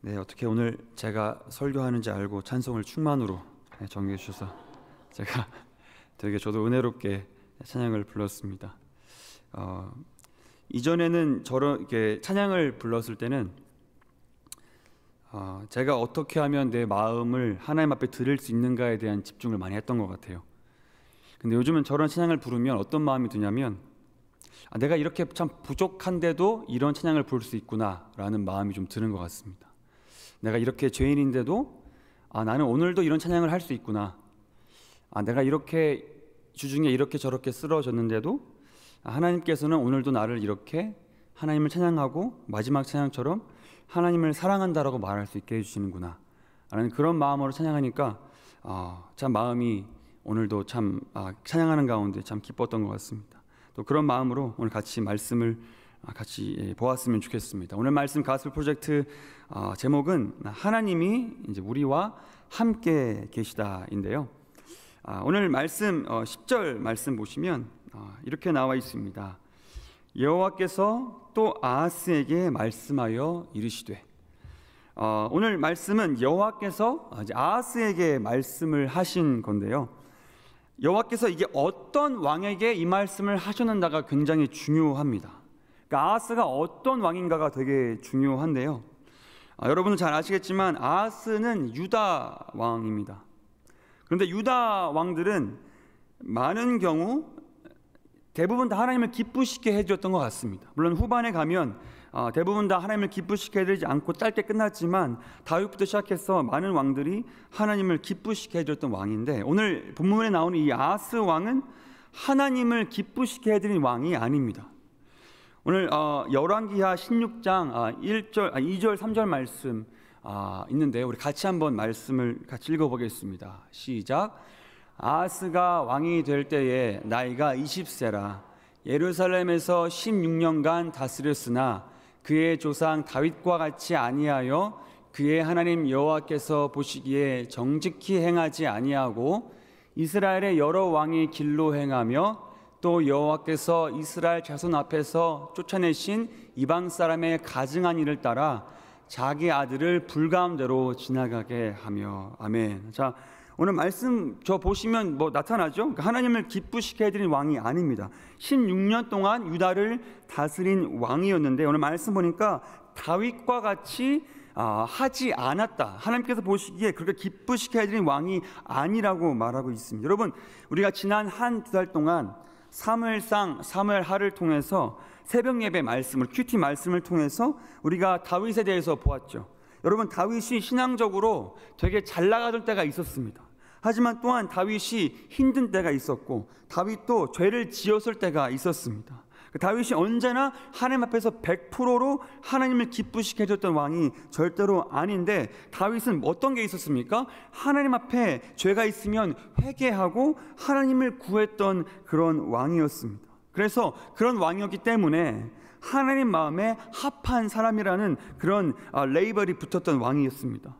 네, 어떻게 오늘 제가 설교하는지 알고 찬송을 충만으로 네, 정해 주셔서 제가 되게 저도 은혜롭게 찬양을 불렀습니다. 어, 이전에는 저런 이렇게 찬양을 불렀을 때는 어, 제가 어떻게 하면 내 마음을 하나님 앞에 드릴 수 있는가에 대한 집중을 많이 했던 것 같아요. 근데 요즘은 저런 찬양을 부르면 어떤 마음이 드냐면 아, 내가 이렇게 참 부족한데도 이런 찬양을 부를 수 있구나라는 마음이 좀 드는 것 같습니다. 내가 이렇게 죄인인데도 아, 나는 오늘도 이런 찬양을 할 수 있구나. 아, 내가 이렇게 주중에 이렇게 저렇게 쓰러졌는데도 아, 하나님께서는 오늘도 나를 이렇게 하나님을 찬양하고 마지막 찬양처럼 하나님을 사랑한다라고 말할 수 있게 해주시는구나. 라는 그런 마음으로 찬양하니까 아, 참 마음이 오늘도 참 아, 찬양하는 가운데 참 기뻤던 것 같습니다. 또 그런 마음으로 오늘 같이 말씀을 아, 같이 예, 보았으면 좋겠습니다. 오늘 말씀 가스 프로젝트 어, 제목은 하나님이 이제 우리와 함께 계시다인데요. 아, 오늘 말씀 어, 10절 말씀 보시면 어, 이렇게 나와 있습니다. 여호와께서 또 아하스에게 말씀하여 이르시되 어, 오늘 말씀은 여호와께서 아하스에게 말씀을 하신 건데요. 여호와께서 이게 어떤 왕에게 이 말씀을 하셨는가가 굉장히 중요합니다. 그러니까 아하스가 어떤 왕인가가 되게 중요한데요. 아, 여러분은 잘 아시겠지만 아하스는 유다 왕입니다. 그런데 유다 왕들은 많은 경우 대부분 다 하나님을 기쁘시게 해주었던 것 같습니다. 물론 후반에 가면 어, 대부분 다 하나님을 기쁘시게 해드리지 않고 짧게 끝났지만 다윗부터 시작해서 많은 왕들이 하나님을 기쁘시게 해줬던 왕인데 오늘 본문에 나오는 이 아스 왕은 하나님을 기쁘시게 해드린 왕이 아닙니다. 오늘 어, 열왕기하 16장 아, 1절, 아, 2절, 3절 말씀 아, 있는데 우리 같이 한번 말씀을 같이 읽어보겠습니다. 시작. 아스가 왕이 될 때에 나이가 20세라 예루살렘에서 16년간 다스렸으나 그의 조상 다윗과 같이 아니하여 그의 하나님 여호와께서 보시기에 정직히 행하지 아니하고 이스라엘의 여러 왕이 길로 행하며 또 여호와께서 이스라엘 자손 앞에서 쫓아내신 이방 사람의 가증한 일을 따라 자기 아들을 불가운데로 지나가게 하며 아멘. 자, 오늘 말씀 저 보시면 뭐 나타나죠? 그러니까 하나님을 기쁘시게 해드린 왕이 아닙니다. 16년 동안 유다를 다스린 왕이었는데 오늘 말씀 보니까 다윗과 같이 아, 하지 않았다. 하나님께서 보시기에 그렇게 기쁘시게 해드린 왕이 아니라고 말하고 있습니다. 여러분, 우리가 지난 한 두 달 동안 사무엘상 사무엘하를 통해서 새벽 예배 말씀을 큐티 말씀을 통해서 우리가 다윗에 대해서 보았죠. 여러분 다윗이 신앙적으로 되게 잘 나가던 때가 있었습니다. 하지만 또한 다윗이 힘든 때가 있었고 다윗도 죄를 지었을 때가 있었습니다. 그 다윗이 언제나 하나님 앞에서 100%로 하나님을 기쁘시게 해줬던 왕이 절대로 아닌데 다윗은 어떤 게 있었습니까? 하나님 앞에 죄가 있으면 회개하고 하나님을 구했던 그런 왕이었습니다. 그래서 그런 왕이었기 때문에 하나님 마음에 합한 사람이라는 그런 아, 레이벌이 붙었던 왕이었습니다.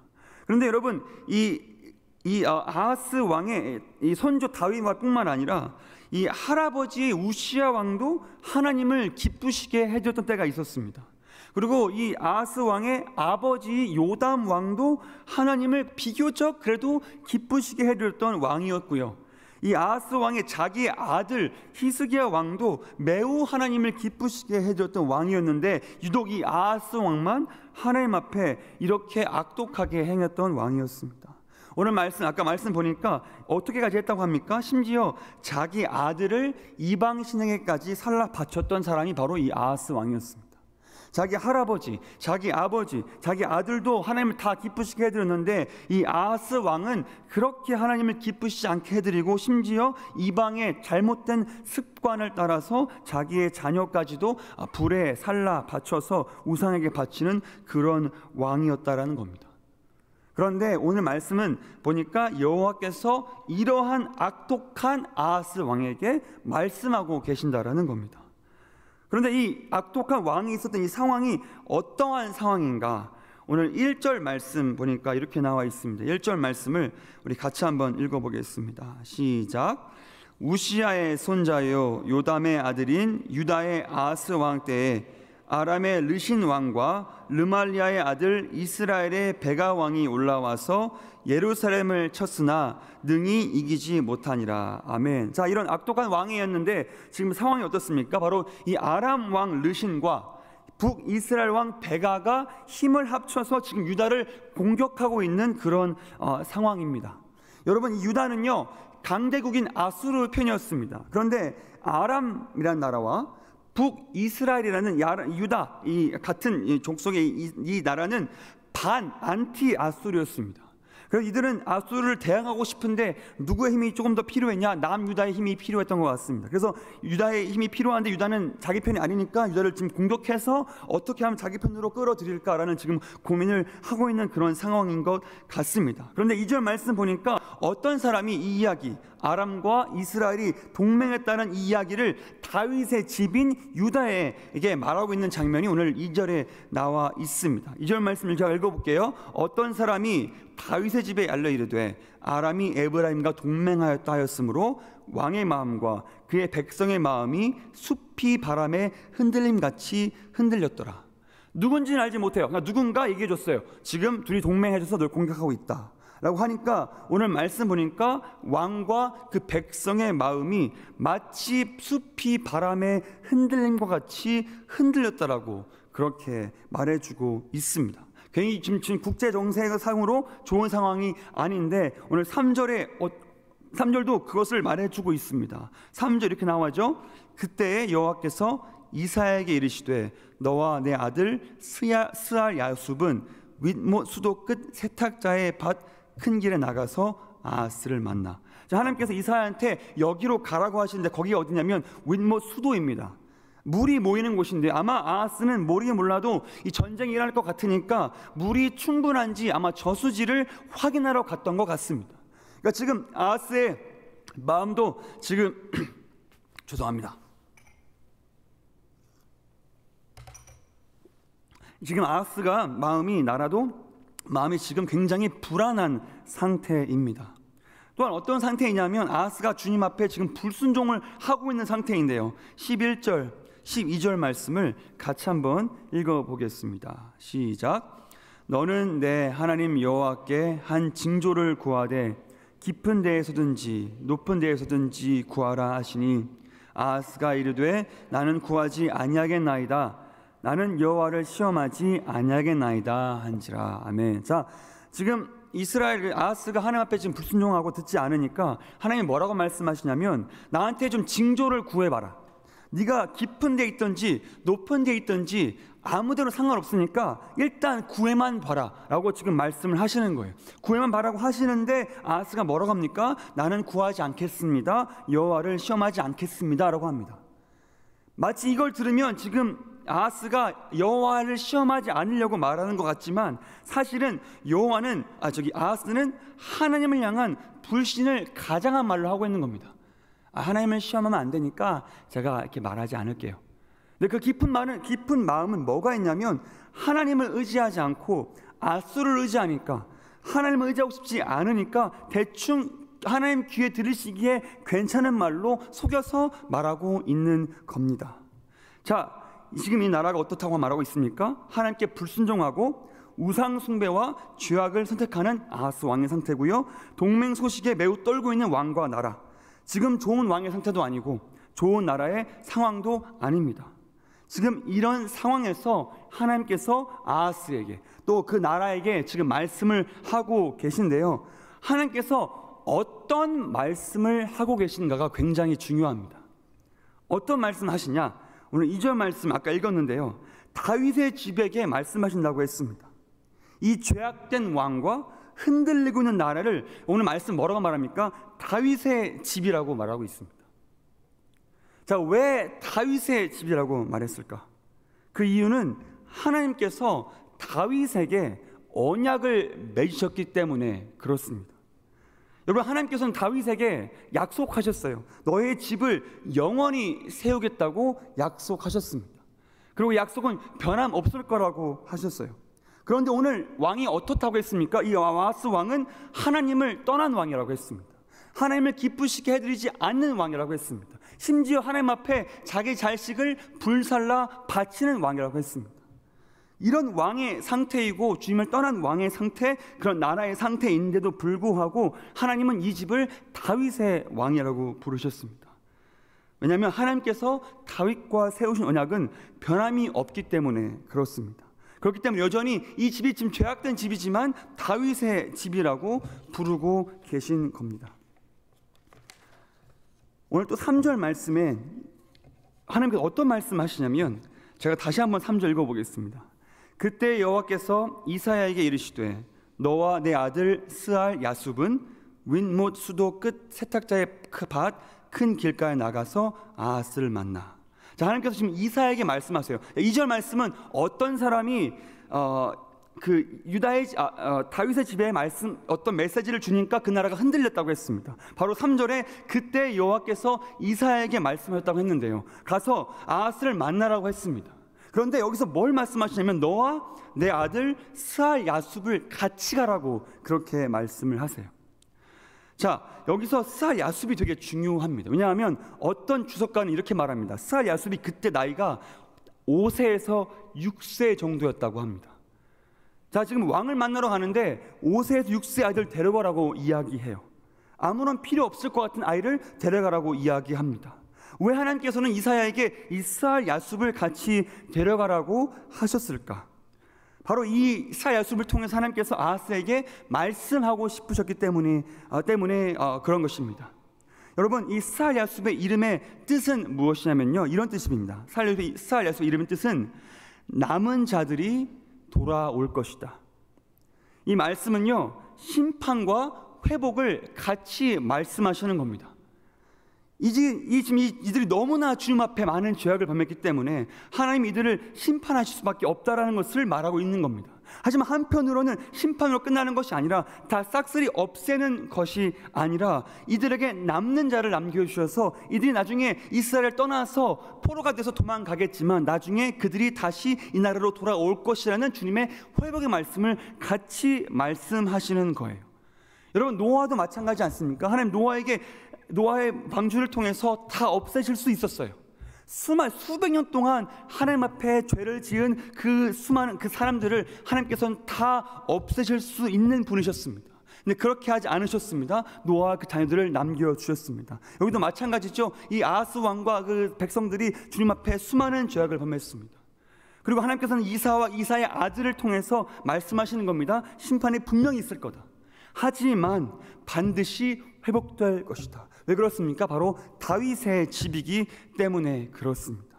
그런데 여러분 이이 어, 아하스 왕의 이 선조 다윗뿐만 아니라 이 할아버지 우시아 왕도 하나님을 기쁘시게 해줬던 때가 있었습니다. 그리고 이 아하스 왕의 아버지 요담 왕도 하나님을 비교적 그래도 기쁘시게 해줬던 왕이었고요. 이 아하스 왕의 자기 아들 히스기야 왕도 매우 하나님을 기쁘시게 해줬던 왕이었는데 유독 이 아하스 왕만 하나님 앞에 이렇게 악독하게 행했던 왕이었습니다. 오늘 말씀 아까 말씀 보니까 어떻게까지 했다고 합니까? 심지어 자기 아들을 이방 신에게까지 살라 바쳤던 사람이 바로 이 아하스 왕이었습니다. 자기 할아버지, 자기 아버지, 자기 아들도 하나님을 다 기쁘시게 해드렸는데 이 아하스 왕은 그렇게 하나님을 기쁘시지 않게 해드리고 심지어 이방의 잘못된 습관을 따라서 자기의 자녀까지도 불에 살라 바쳐서 우상에게 바치는 그런 왕이었다라는 겁니다. 그런데 오늘 말씀은 보니까 여호와께서 이러한 악독한 아하스 왕에게 말씀하고 계신다라는 겁니다. 그런데 이 악독한 왕이 있었던 이 상황이 어떠한 상황인가? 오늘 1절 말씀 보니까 이렇게 나와 있습니다. 1절 말씀을 우리 같이 한번 읽어보겠습니다. 시작. 우시아의 손자요 요담의 아들인 유다의 아하스 왕 때에 아람의 르신 왕과 르말리아의 아들 이스라엘의 베가 왕이 올라와서 예루살렘을 쳤으나 능히 이기지 못하니라. 아멘. 자, 이런 악독한 왕이었는데 지금 상황이 어떻습니까? 바로 이 아람 왕 르신과 북이스라엘 왕 베가가 힘을 합쳐서 지금 유다를 공격하고 있는 그런 어, 상황입니다. 여러분 이 유다는요 강대국인 아수르 편이었습니다. 그런데 아람이라는 나라와 북이스라엘이라는 유다 이 같은 족속의 이, 이 나라는 반 안티 아수르였습니다. 그래서 이들은 아수르를 대항하고 싶은데 누구의 힘이 조금 더 필요했냐? 남유다의 힘이 필요했던 것 같습니다. 그래서 유다의 힘이 필요한데 유다는 자기 편이 아니니까 유다를 지금 공격해서 어떻게 하면 자기 편으로 끌어들일까라는 지금 고민을 하고 있는 그런 상황인 것 같습니다. 그런데 이 절 말씀 보니까 어떤 사람이 이 이야기 아람과 이스라엘이 동맹했다는 이 이야기를 다윗의 집인 유다에게 말하고 있는 장면이 오늘 2절에 나와 있습니다. 2절 말씀을 제가 읽어볼게요. 어떤 사람이 다윗의 집에 알려 이르되 아람이 에브라임과 동맹하였다 하였으므로 왕의 마음과 그의 백성의 마음이 숲이 바람에 흔들림 같이 흔들렸더라. 누군지는 알지 못해요. 그러니까 누군가 얘기해 줬어요. 지금 둘이 동맹해줘서 널 공격하고 있다. 라고 하니까 오늘 말씀 보니까 왕과 그 백성의 마음이 마치 숲이 바람에 흔들림과 같이 흔들렸다라고 그렇게 말해주고 있습니다. 괜히 지금, 국제 정세상으로 좋은 상황이 아닌데 오늘 3절에 어, 3절도 그것을 말해주고 있습니다. 3절 이렇게 나와죠. 그때 여호와께서 이사에게 이르시되 너와 내 아들 스알 야숲은 윗못 수도 끝 세탁자의 밭 큰 길에 나가서 아스를 만나. 하나님께서 이사야한테 여기로 가라고 하시는데 거기가 어디냐면 윗못 수도입니다. 물이 모이는 곳인데 아마 아하스는 모르게 몰라도 이 전쟁이 일어날 것 같으니까 물이 충분한지 아마 저수지를 확인하러 갔던 것 같습니다. 그러니까 지금 아하스의 마음도 지금 죄송합니다. 지금 아하스가 마음이 나라도 마음이 지금 굉장히 불안한 상태입니다. 또한 어떤 상태이냐면 아하스가 주님 앞에 지금 불순종을 하고 있는 상태인데요. 11절, 12절 말씀을 같이 한번 읽어 보겠습니다. 시작. 너는 내 하나님 여호와께 한 징조를 구하되 깊은 데에서든지 높은 데에서든지 구하라 하시니 아하스가 이르되 나는 구하지 아니하겠나이다. 나는 여호와를 시험하지 아니하겠나이다 한지라 아멘. 자 지금 이스라엘 아하스가 하나님 앞에 지금 불순종하고 듣지 않으니까 하나님 뭐라고 말씀하시냐면 나한테 좀 징조를 구해봐라. 네가 깊은 데 있든지 높은 데 있든지 아무데나 상관없으니까 일단 구해만 봐라라고 지금 말씀을 하시는 거예요. 구해만 봐라고 하시는데 아하스가 뭐라고 합니까? 나는 구하지 않겠습니다. 여호와를 시험하지 않겠습니다라고 합니다. 마치 이걸 들으면 지금 아하스가 여호와를 시험하지 않으려고 말하는 것 같지만 사실은 여호와는 아 저기 아하스는 하나님을 향한 불신을 가장한 말로 하고 있는 겁니다. 아, 하나님을 시험하면 안 되니까 제가 이렇게 말하지 않을게요. 근데 그 깊은 말은 깊은 마음은 뭐가 있냐면 하나님을 의지하지 않고 아수를 의지하니까 하나님을 의지하고 싶지 않으니까 대충 하나님 귀에 들으시기에 괜찮은 말로 속여서 말하고 있는 겁니다. 자, 지금 이 나라가 어떻다고 말하고 있습니까? 하나님께 불순종하고 우상 숭배와 죄악을 선택하는 아하스 왕의 상태고요. 동맹 소식에 매우 떨고 있는 왕과 나라. 지금 좋은 왕의 상태도 아니고 좋은 나라의 상황도 아닙니다. 지금 이런 상황에서 하나님께서 아하스에게 또 그 나라에게 지금 말씀을 하고 계신데요. 하나님께서 어떤 말씀을 하고 계신가가 굉장히 중요합니다. 어떤 말씀 하시냐? 오늘 2절 말씀 아까 읽었는데요. 다윗의 집에게 말씀하신다고 했습니다. 이 죄악된 왕과 흔들리고 있는 나라를 오늘 말씀 뭐라고 말합니까? 다윗의 집이라고 말하고 있습니다. 자, 왜 다윗의 집이라고 말했을까? 그 이유는 하나님께서 다윗에게 언약을 맺으셨기 때문에 그렇습니다. 여러분 하나님께서는 다윗에게 약속하셨어요. 너의 집을 영원히 세우겠다고 약속하셨습니다. 그리고 약속은 변함 없을 거라고 하셨어요. 그런데 오늘 왕이 어떻다고 했습니까? 이 와스 왕은 하나님을 떠난 왕이라고 했습니다. 하나님을 기쁘시게 해드리지 않는 왕이라고 했습니다. 심지어 하나님 앞에 자기 자식을 불살라 바치는 왕이라고 했습니다. 이런 왕의 상태이고 주님을 떠난 왕의 상태, 그런 나라의 상태인데도 불구하고 하나님은 이 집을 다윗의 왕이라고 부르셨습니다. 왜냐하면 하나님께서 다윗과 세우신 언약은 변함이 없기 때문에 그렇습니다. 그렇기 때문에 여전히 이 집이 지금 죄악된 집이지만 다윗의 집이라고 부르고 계신 겁니다. 오늘 또 3절 말씀에 하나님께서 어떤 말씀 하시냐면 제가 다시 한번 3절 읽어보겠습니다. 그때 여호와께서 이사야에게 이르시되 너와 내 아들 스알 야숲은 윈못 수도 끝 세탁자의 밭큰 길가에 나가서 아하스를 만나. 자 하나님께서 지금 이사야에게 말씀하세요. 2절 말씀은 어떤 사람이 어, 그 유다의 아, 어, 다윗의 집에 말씀 어떤 메시지를 주니까 그 나라가 흔들렸다고 했습니다. 바로 3절에 그때 여호와께서 이사야에게 말씀하셨다고 했는데요. 가서 아하스를 만나라고 했습니다. 그런데 여기서 뭘 말씀하시냐면 너와 내 아들 스알 야숲을 같이 가라고 그렇게 말씀을 하세요. 자, 여기서 스알 야숲이 되게 중요합니다. 왜냐하면 어떤 주석가는 이렇게 말합니다. 스알 야숲이 그때 나이가 5세에서 6세 정도였다고 합니다. 자, 지금 왕을 만나러 가는데 5세에서 6세 아이들 데려가라고 이야기해요. 아무런 필요 없을 것 같은 아이를 데려가라고 이야기합니다. 왜 하나님께서는 이사야에게 이스라엘 야숲을 같이 데려가라고 하셨을까? 바로 이 이스라엘 야숲을 통해서 하나님께서 아하스에게 말씀하고 싶으셨기 때문에 어, 때문에 어, 그런 것입니다. 여러분 이 이스라엘 야숲의 이름의 뜻은 무엇이냐면요 이런 뜻입니다. 이스라엘 야숲의 이름의 뜻은 남은 자들이 돌아올 것이다. 이 말씀은요 심판과 회복을 같이 말씀하시는 겁니다. 이지, 이, 지금 이들이 너무나 주님 앞에 많은 죄악을 범했기 때문에 하나님 이들을 심판하실 수밖에 없다라는 것을 말하고 있는 겁니다. 하지만 한편으로는 심판으로 끝나는 것이 아니라 다 싹쓸이 없애는 것이 아니라 이들에게 남는 자를 남겨주셔서 이들이 나중에 이스라엘을 떠나서 포로가 돼서 도망가겠지만 나중에 그들이 다시 이 나라로 돌아올 것이라는 주님의 회복의 말씀을 같이 말씀하시는 거예요. 여러분 노아도 마찬가지 않습니까? 하나님 노아에게 노아의 방주를 통해서 다 없애실 수 있었어요. 수만 수백 년 동안 하나님 앞에 죄를 지은 그 수많은 그 사람들을 하나님께서는 다 없애실 수 있는 분이셨습니다. 근데 그렇게 하지 않으셨습니다. 노아와 그 자녀들을 남겨 주셨습니다. 여기도 마찬가지죠. 이 아스 왕과 그 백성들이 주님 앞에 수많은 죄악을 범했습니다. 그리고 하나님께서는 이사와 이사의 아들을 통해서 말씀하시는 겁니다. 심판이 분명히 있을 거다. 하지만 반드시 회복될 것이다. 왜 그렇습니까? 바로 다윗의 집이기 때문에 그렇습니다.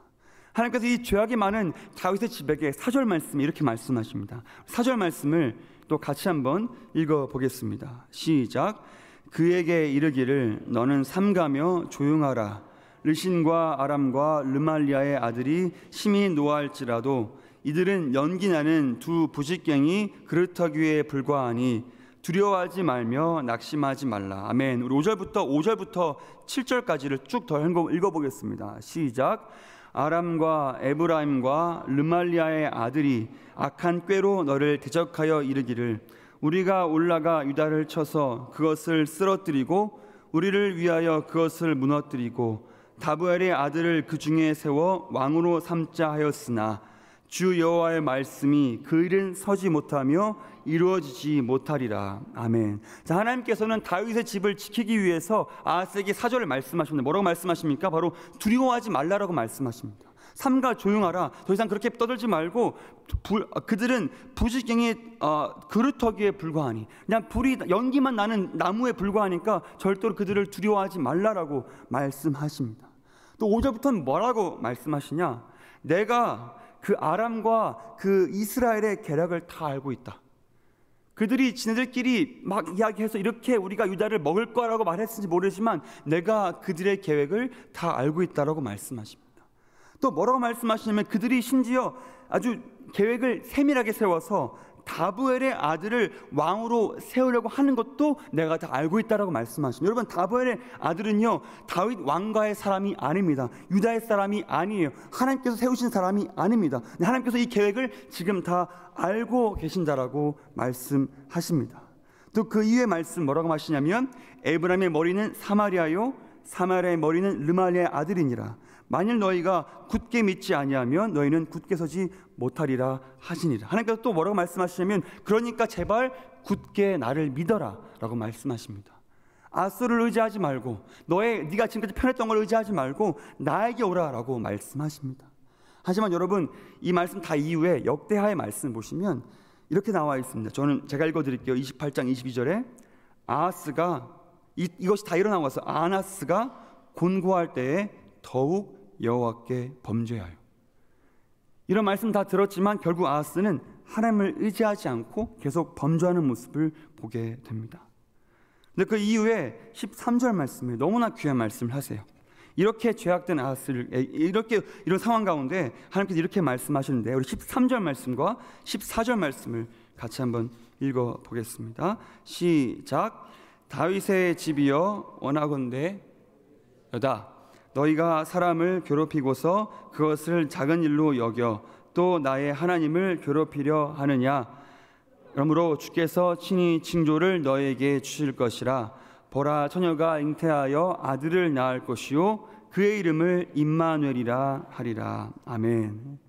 하나님께서 이 죄악이 많은 다윗의 집에게 사절 말씀 이렇게 말씀하십니다. 사절 말씀을 또 같이 한번 읽어 보겠습니다. 시작. 그에게 이르기를 너는 삼가며 조용하라. 르신과 아람과 르말리아의 아들이 심히 노할지라도 이들은 연기나는 두 부직갱이 그릇터기에 불과하니 두려워하지 말며 낙심하지 말라. 아멘. 우리 5절부터 5절부터 7절까지를 쭉 더 읽어보겠습니다. 시작. 아람과 에브라임과 르말리아의 아들이 악한 꾀로 너를 대적하여 이르기를 우리가 올라가 유다를 쳐서 그것을 쓰러뜨리고 우리를 위하여 그것을 무너뜨리고 다부엘의 아들을 그 중에 세워 왕으로 삼자 하였으나 주 여호와의 말씀이 그 일은 서지 못하며 이루어지지 못하리라. 아멘. 자, 하나님께서는 다윗의 집을 지키기 위해서 아하스에게 사절을 말씀하십니다. 뭐라고 말씀하십니까? 바로 두려워하지 말라라고 말씀하십니다. 삼가 조용하라. 더 이상 그렇게 떠들지 말고 불, 그들은 부지경의 어, 그릇터기에 불과하니 그냥 불이 연기만 나는 나무에 불과하니까 절대로 그들을 두려워하지 말라라고 말씀하십니다. 또 5절부터는 뭐라고 말씀하시냐? 내가 그 아람과 그 이스라엘의 계략을 다 알고 있다. 그들이 지네들끼리 막 이야기해서 이렇게 우리가 유다를 먹을 거라고 말했는지 모르지만 내가 그들의 계획을 다 알고 있다라고 말씀하십니다. 또 뭐라고 말씀하시냐면 그들이 심지어 아주 계획을 세밀하게 세워서 다부엘의 아들을 왕으로 세우려고 하는 것도 내가 다 알고 있다라고 말씀하십니다. 여러분 다부엘의 아들은요 다윗 왕가의 사람이 아닙니다. 유다의 사람이 아니에요. 하나님께서 세우신 사람이 아닙니다. 하나님께서 이 계획을 지금 다 알고 계신다라고 말씀하십니다. 또 그 이후의 말씀 뭐라고 하시냐면 에브라임의 머리는 사마리아요 사마리아의 머리는 르말리아의 아들이니라 만일 너희가 굳게 믿지 아니하면 너희는 굳게 서지 못하리라 하시니라 하나님께서 또 뭐라고 말씀하시냐면 그러니까 제발 굳게 나를 믿어라라고 말씀하십니다. 아수를 의지하지 말고 너의 네가 지금까지 편했던 걸 의지하지 말고 나에게 오라라고 말씀하십니다. 하지만 여러분 이 말씀 다 이후에 역대하의 말씀 보시면 이렇게 나와 있습니다. 저는 제가 읽어 드릴게요. 28장 22절에 아하스가 이, 이것이 다 일어나고 나서 아나스가 곤고할 때에 더욱 여호와께 범죄하여 이런 말씀 다 들었지만 결국 아하스는 하나님을 의지하지 않고 계속 범죄하는 모습을 보게 됩니다. 근데 그 이후에 13절 말씀에 너무나 귀한 말씀을 하세요. 이렇게 죄악된 아하스를 이렇게 이런 상황 가운데 하나님께서 이렇게 말씀하시는데 우리 13절 말씀과 14절 말씀을 같이 한번 읽어 보겠습니다. 시작. 다윗의 집이여 원하건대 여다 너희가 사람을 괴롭히고서 그것을 작은 일로 여겨 또 나의 하나님을 괴롭히려 하느냐? 그러므로 주께서 친히 징조를 너에게 주실 것이라. 보라 처녀가 잉태하여 아들을 낳을 것이요. 그의 이름을 임마누엘이라 하리라. 아멘.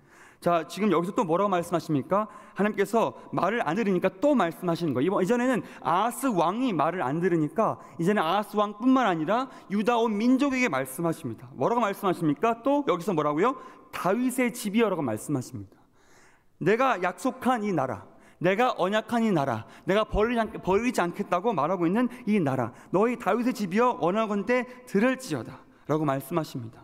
자 지금 여기서 또 뭐라고 말씀하십니까? 하나님께서 말을 안 들으니까 또 말씀하시는 거예요. 이전에는 아하스 왕이 말을 안 들으니까 이제는 아하스 왕뿐만 아니라 유다 온 민족에게 말씀하십니다. 뭐라고 말씀하십니까? 또 여기서 뭐라고요? 다윗의 집이여라고 말씀하십니다. 내가 약속한 이 나라, 내가 언약한 이 나라, 내가 버리지, 않겠다고 말하고 있는 이 나라, 너희 다윗의 집이여 원하건대 들을지어다 라고 말씀하십니다.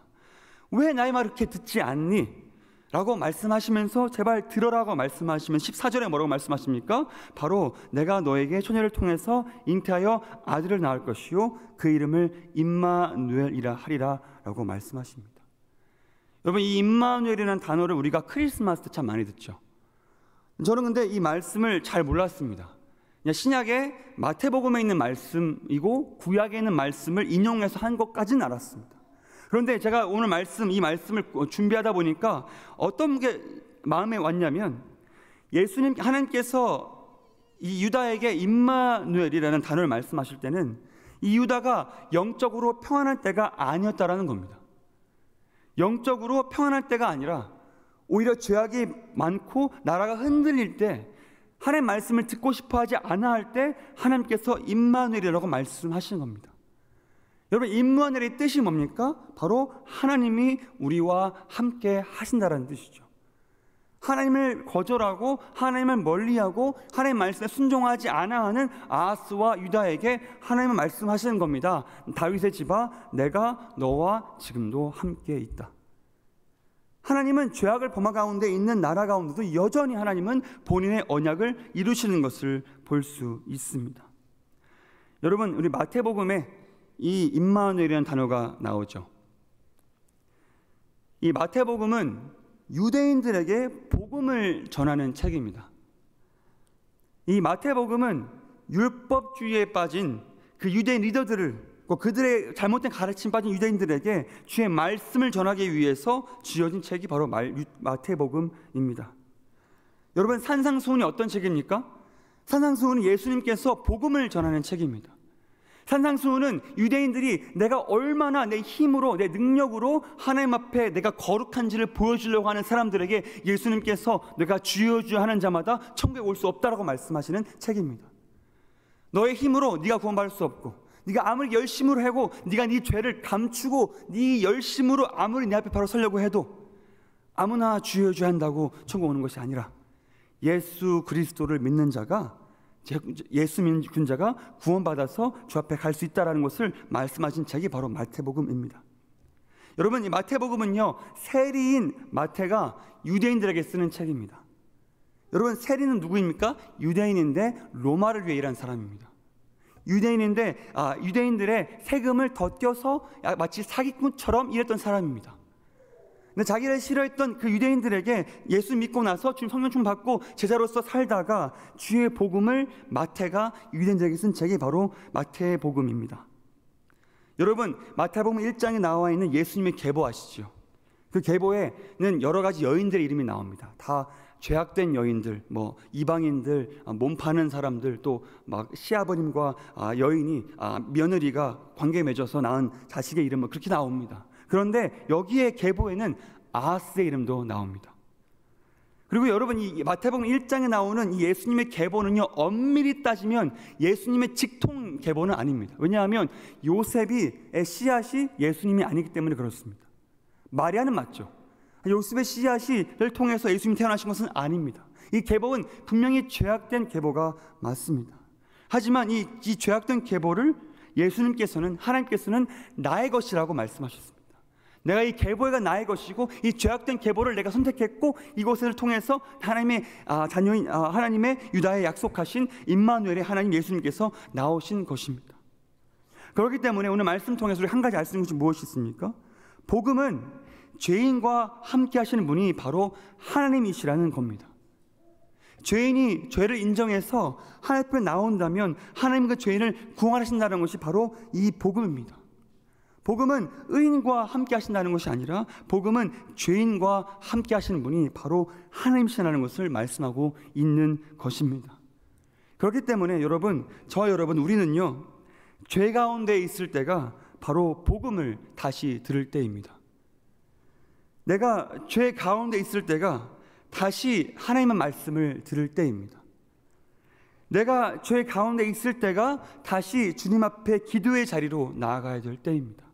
왜 나의 말을 이렇게 듣지 않니? 라고 말씀하시면서 제발 들어라고 말씀하시면 14절에 뭐라고 말씀하십니까? 바로 내가 너에게 처녀를 통해서 잉태하여 아들을 낳을 것이요 그 이름을 임마누엘이라 하리라 라고 말씀하십니다. 여러분 이 임마누엘이라는 단어를 우리가 크리스마스 때 참 많이 듣죠. 저는 근데 이 말씀을 잘 몰랐습니다. 신약에 마태복음에 있는 말씀이고 구약에 있는 말씀을 인용해서 한 것까지는 알았습니다. 그런데 제가 오늘 말씀 이 말씀을 준비하다 보니까 어떤 게 마음에 왔냐면 예수님 하나님께서 이 유다에게 임마누엘이라는 단어를 말씀하실 때는 이 유다가 영적으로 평안할 때가 아니었다라는 겁니다. 영적으로 평안할 때가 아니라 오히려 죄악이 많고 나라가 흔들릴 때 하나님 말씀을 듣고 싶어 하지 않아 할 때 하나님께서 임마누엘이라고 말씀하시는 겁니다. 여러분 임마누엘의 뜻이 뭡니까? 바로 하나님이 우리와 함께 하신다라는 뜻이죠. 하나님을 거절하고 하나님을 멀리하고 하나님 말씀에 순종하지 않아 하는 아하스와 유다에게 하나님은 말씀하시는 겁니다. 다윗의 집아 내가 너와 지금도 함께 있다. 하나님은 죄악을 범하 가운데 있는 나라 가운데도 여전히 하나님은 본인의 언약을 이루시는 것을 볼 수 있습니다. 여러분 우리 마태복음에 이 임마누엘이라는 단어가 나오죠. 이 마태복음은 유대인들에게 복음을 전하는 책입니다. 이 마태복음은 율법주의에 빠진 그 유대인 리더들을 그들의 잘못된 가르침 빠진 유대인들에게 주의 말씀을 전하기 위해서 지어진 책이 바로 마태복음입니다. 여러분 산상수훈이 어떤 책입니까? 산상수훈은 예수님께서 복음을 전하는 책입니다. 산상수훈은 유대인들이 내가 얼마나 내 힘으로 내 능력으로 하나님 앞에 내가 거룩한지를 보여주려고 하는 사람들에게 예수님께서 내가 주여 주여 하는 자마다 천국에 올 수 없다라고 말씀하시는 책입니다. 너의 힘으로 네가 구원받을 수 없고 네가 아무리 열심으로 하고 네가 네 죄를 감추고 네 열심으로 아무리 내 앞에 바로 서려고 해도 아무나 주여 주여 한다고 천국 오는 것이 아니라 예수 그리스도를 믿는 자가 예수 믿는 자가 구원받아서 주 앞에 갈 수 있다라는 것을 말씀하신 책이 바로 마태복음입니다. 여러분 이 마태복음은요 세리인 마태가 유대인들에게 쓰는 책입니다. 여러분 세리는 누구입니까? 유대인인데 로마를 위해 일한 사람입니다. 유대인인데 아, 유대인들의 세금을 더 떼서 마치 사기꾼처럼 일했던 사람입니다. 근데 자기를 싫어했던 그 유대인들에게 예수 믿고 나서 주님 성령충 받고 제자로서 살다가 주의 복음을 마태가 유대인들에게 쓴 책이 바로 마태복음입니다. 여러분 마태복음 1장에 나와 있는 예수님의 계보 아시죠? 그 계보에는 여러 가지 여인들의 이름이 나옵니다. 다 죄악된 여인들, 뭐 이방인들, 아, 몸 파는 사람들, 또 막 시아버님과 아, 여인이 아, 며느리가 관계 맺어서 낳은 자식의 이름은 뭐 그렇게 나옵니다. 그런데 여기에 계보에는 아하스의 이름도 나옵니다. 그리고 여러분 이 마태복음 1장에 나오는 이 예수님의 계보는요 엄밀히 따지면 예수님의 직통 계보는 아닙니다. 왜냐하면 요셉이 씨앗이 예수님이 아니기 때문에 그렇습니다. 마리아는 맞죠. 요셉의 씨앗을 통해서 예수님이 태어나신 것은 아닙니다. 이 계보는 분명히 죄악된 계보가 맞습니다. 하지만 이, 이 죄악된 계보를 예수님께서는 하나님께서는 나의 것이라고 말씀하셨습니다. 내가 이 계보가 나의 것이고 이 죄악된 계보를 내가 선택했고 이곳을 통해서 하나님의 아, 자녀인 아, 하나님의 유다에 약속하신 임마누엘의 하나님 예수님께서 나오신 것입니다. 그렇기 때문에 오늘 말씀 통해서 우리 한 가지 알 수 있는 것이 무엇이 있습니까? 복음은 죄인과 함께 하시는 분이 바로 하나님이시라는 겁니다. 죄인이 죄를 인정해서 하나님 앞에 나온다면 하나님 그 죄인을 구원하신다는 것이 바로 이 복음입니다. 복음은 의인과 함께 하신다는 것이 아니라 복음은 죄인과 함께 하시는 분이 바로 하나님이시라는 것을 말씀하고 있는 것입니다. 그렇기 때문에 여러분, 저 여러분 우리는요. 죄 가운데 있을 때가 바로 복음을 다시 들을 때입니다. 내가 죄 가운데 있을 때가 다시 하나님의 말씀을 들을 때입니다. 내가 죄 가운데 있을 때가 다시 주님 앞에 기도의 자리로 나아가야 될 때입니다.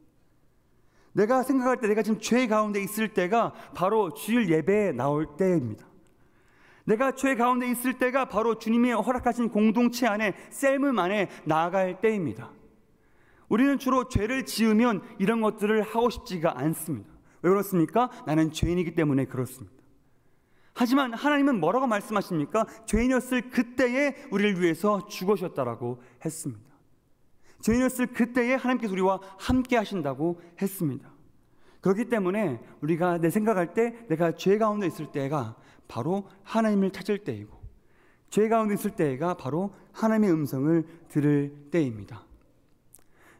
내가 생각할 때 내가 지금 죄 가운데 있을 때가 바로 주일 예배에 나올 때입니다. 내가 죄 가운데 있을 때가 바로 주님이 허락하신 공동체 안에 셀문 안에 나아갈 때입니다. 우리는 주로 죄를 지으면 이런 것들을 하고 싶지가 않습니다. 왜 그렇습니까? 나는 죄인이기 때문에 그렇습니다. 하지만 하나님은 뭐라고 말씀하십니까? 죄인이었을 그때에 우리를 위해서 죽으셨다라고 했습니다. 죄인이었을 그때에 하나님께서 우리와 함께 하신다고 했습니다. 그렇기 때문에 우리가 내 생각할 때 내가 죄 가운데 있을 때가 바로 하나님을 찾을 때이고 죄 가운데 있을 때가 바로 하나님의 음성을 들을 때입니다.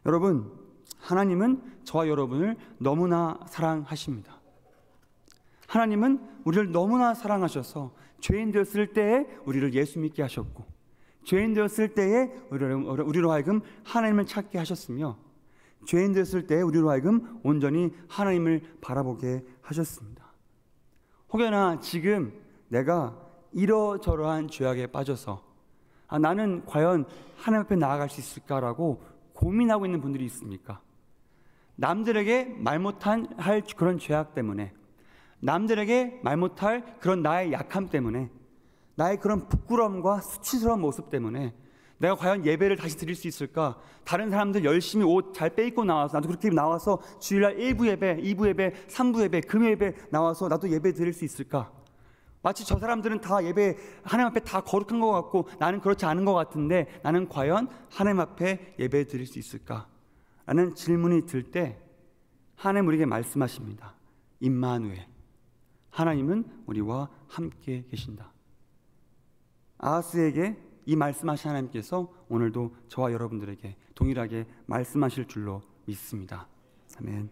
여러분, 하나님은 저와 여러분을 너무나 사랑하십니다. 하나님은 우리를 너무나 사랑하셔서 죄인 되었을 때에 우리를 예수 믿게 하셨고 죄인 되었을 때에 우리로 하여금 하나님을 찾게 하셨으며 죄인 되었을 때에 우리로 하여금 온전히 하나님을 바라보게 하셨습니다. 혹여나 지금 내가 이러저러한 죄악에 빠져서 아, 나는 과연 하나님 앞에 나아갈 수 있을까라고 고민하고 있는 분들이 있습니까? 남들에게 말 못한 할 그런 죄악 때문에 남들에게 말 못할 그런 나의 약함 때문에 나의 그런 부끄러움과 수치스러운 모습 때문에 내가 과연 예배를 다시 드릴 수 있을까? 다른 사람들 열심히 옷 잘 빼입고 나와서 나도 그렇게 나와서 주일날 1부 예배, 2부 예배, 3부 예배, 금요 예배 나와서 나도 예배 드릴 수 있을까? 마치 저 사람들은 다 예배 하나님 앞에 다 거룩한 것 같고 나는 그렇지 않은 것 같은데 나는 과연 하나님 앞에 예배 드릴 수 있을까? 라는 질문이 들 때 하나님 우리에게 말씀하십니다. 임마누엘. 하나님은 우리와 함께 계신다. 아하스에게 이 말씀하신 하나님께서 오늘도 저와 여러분들에게 동일하게 말씀하실 줄로 믿습니다. 아멘.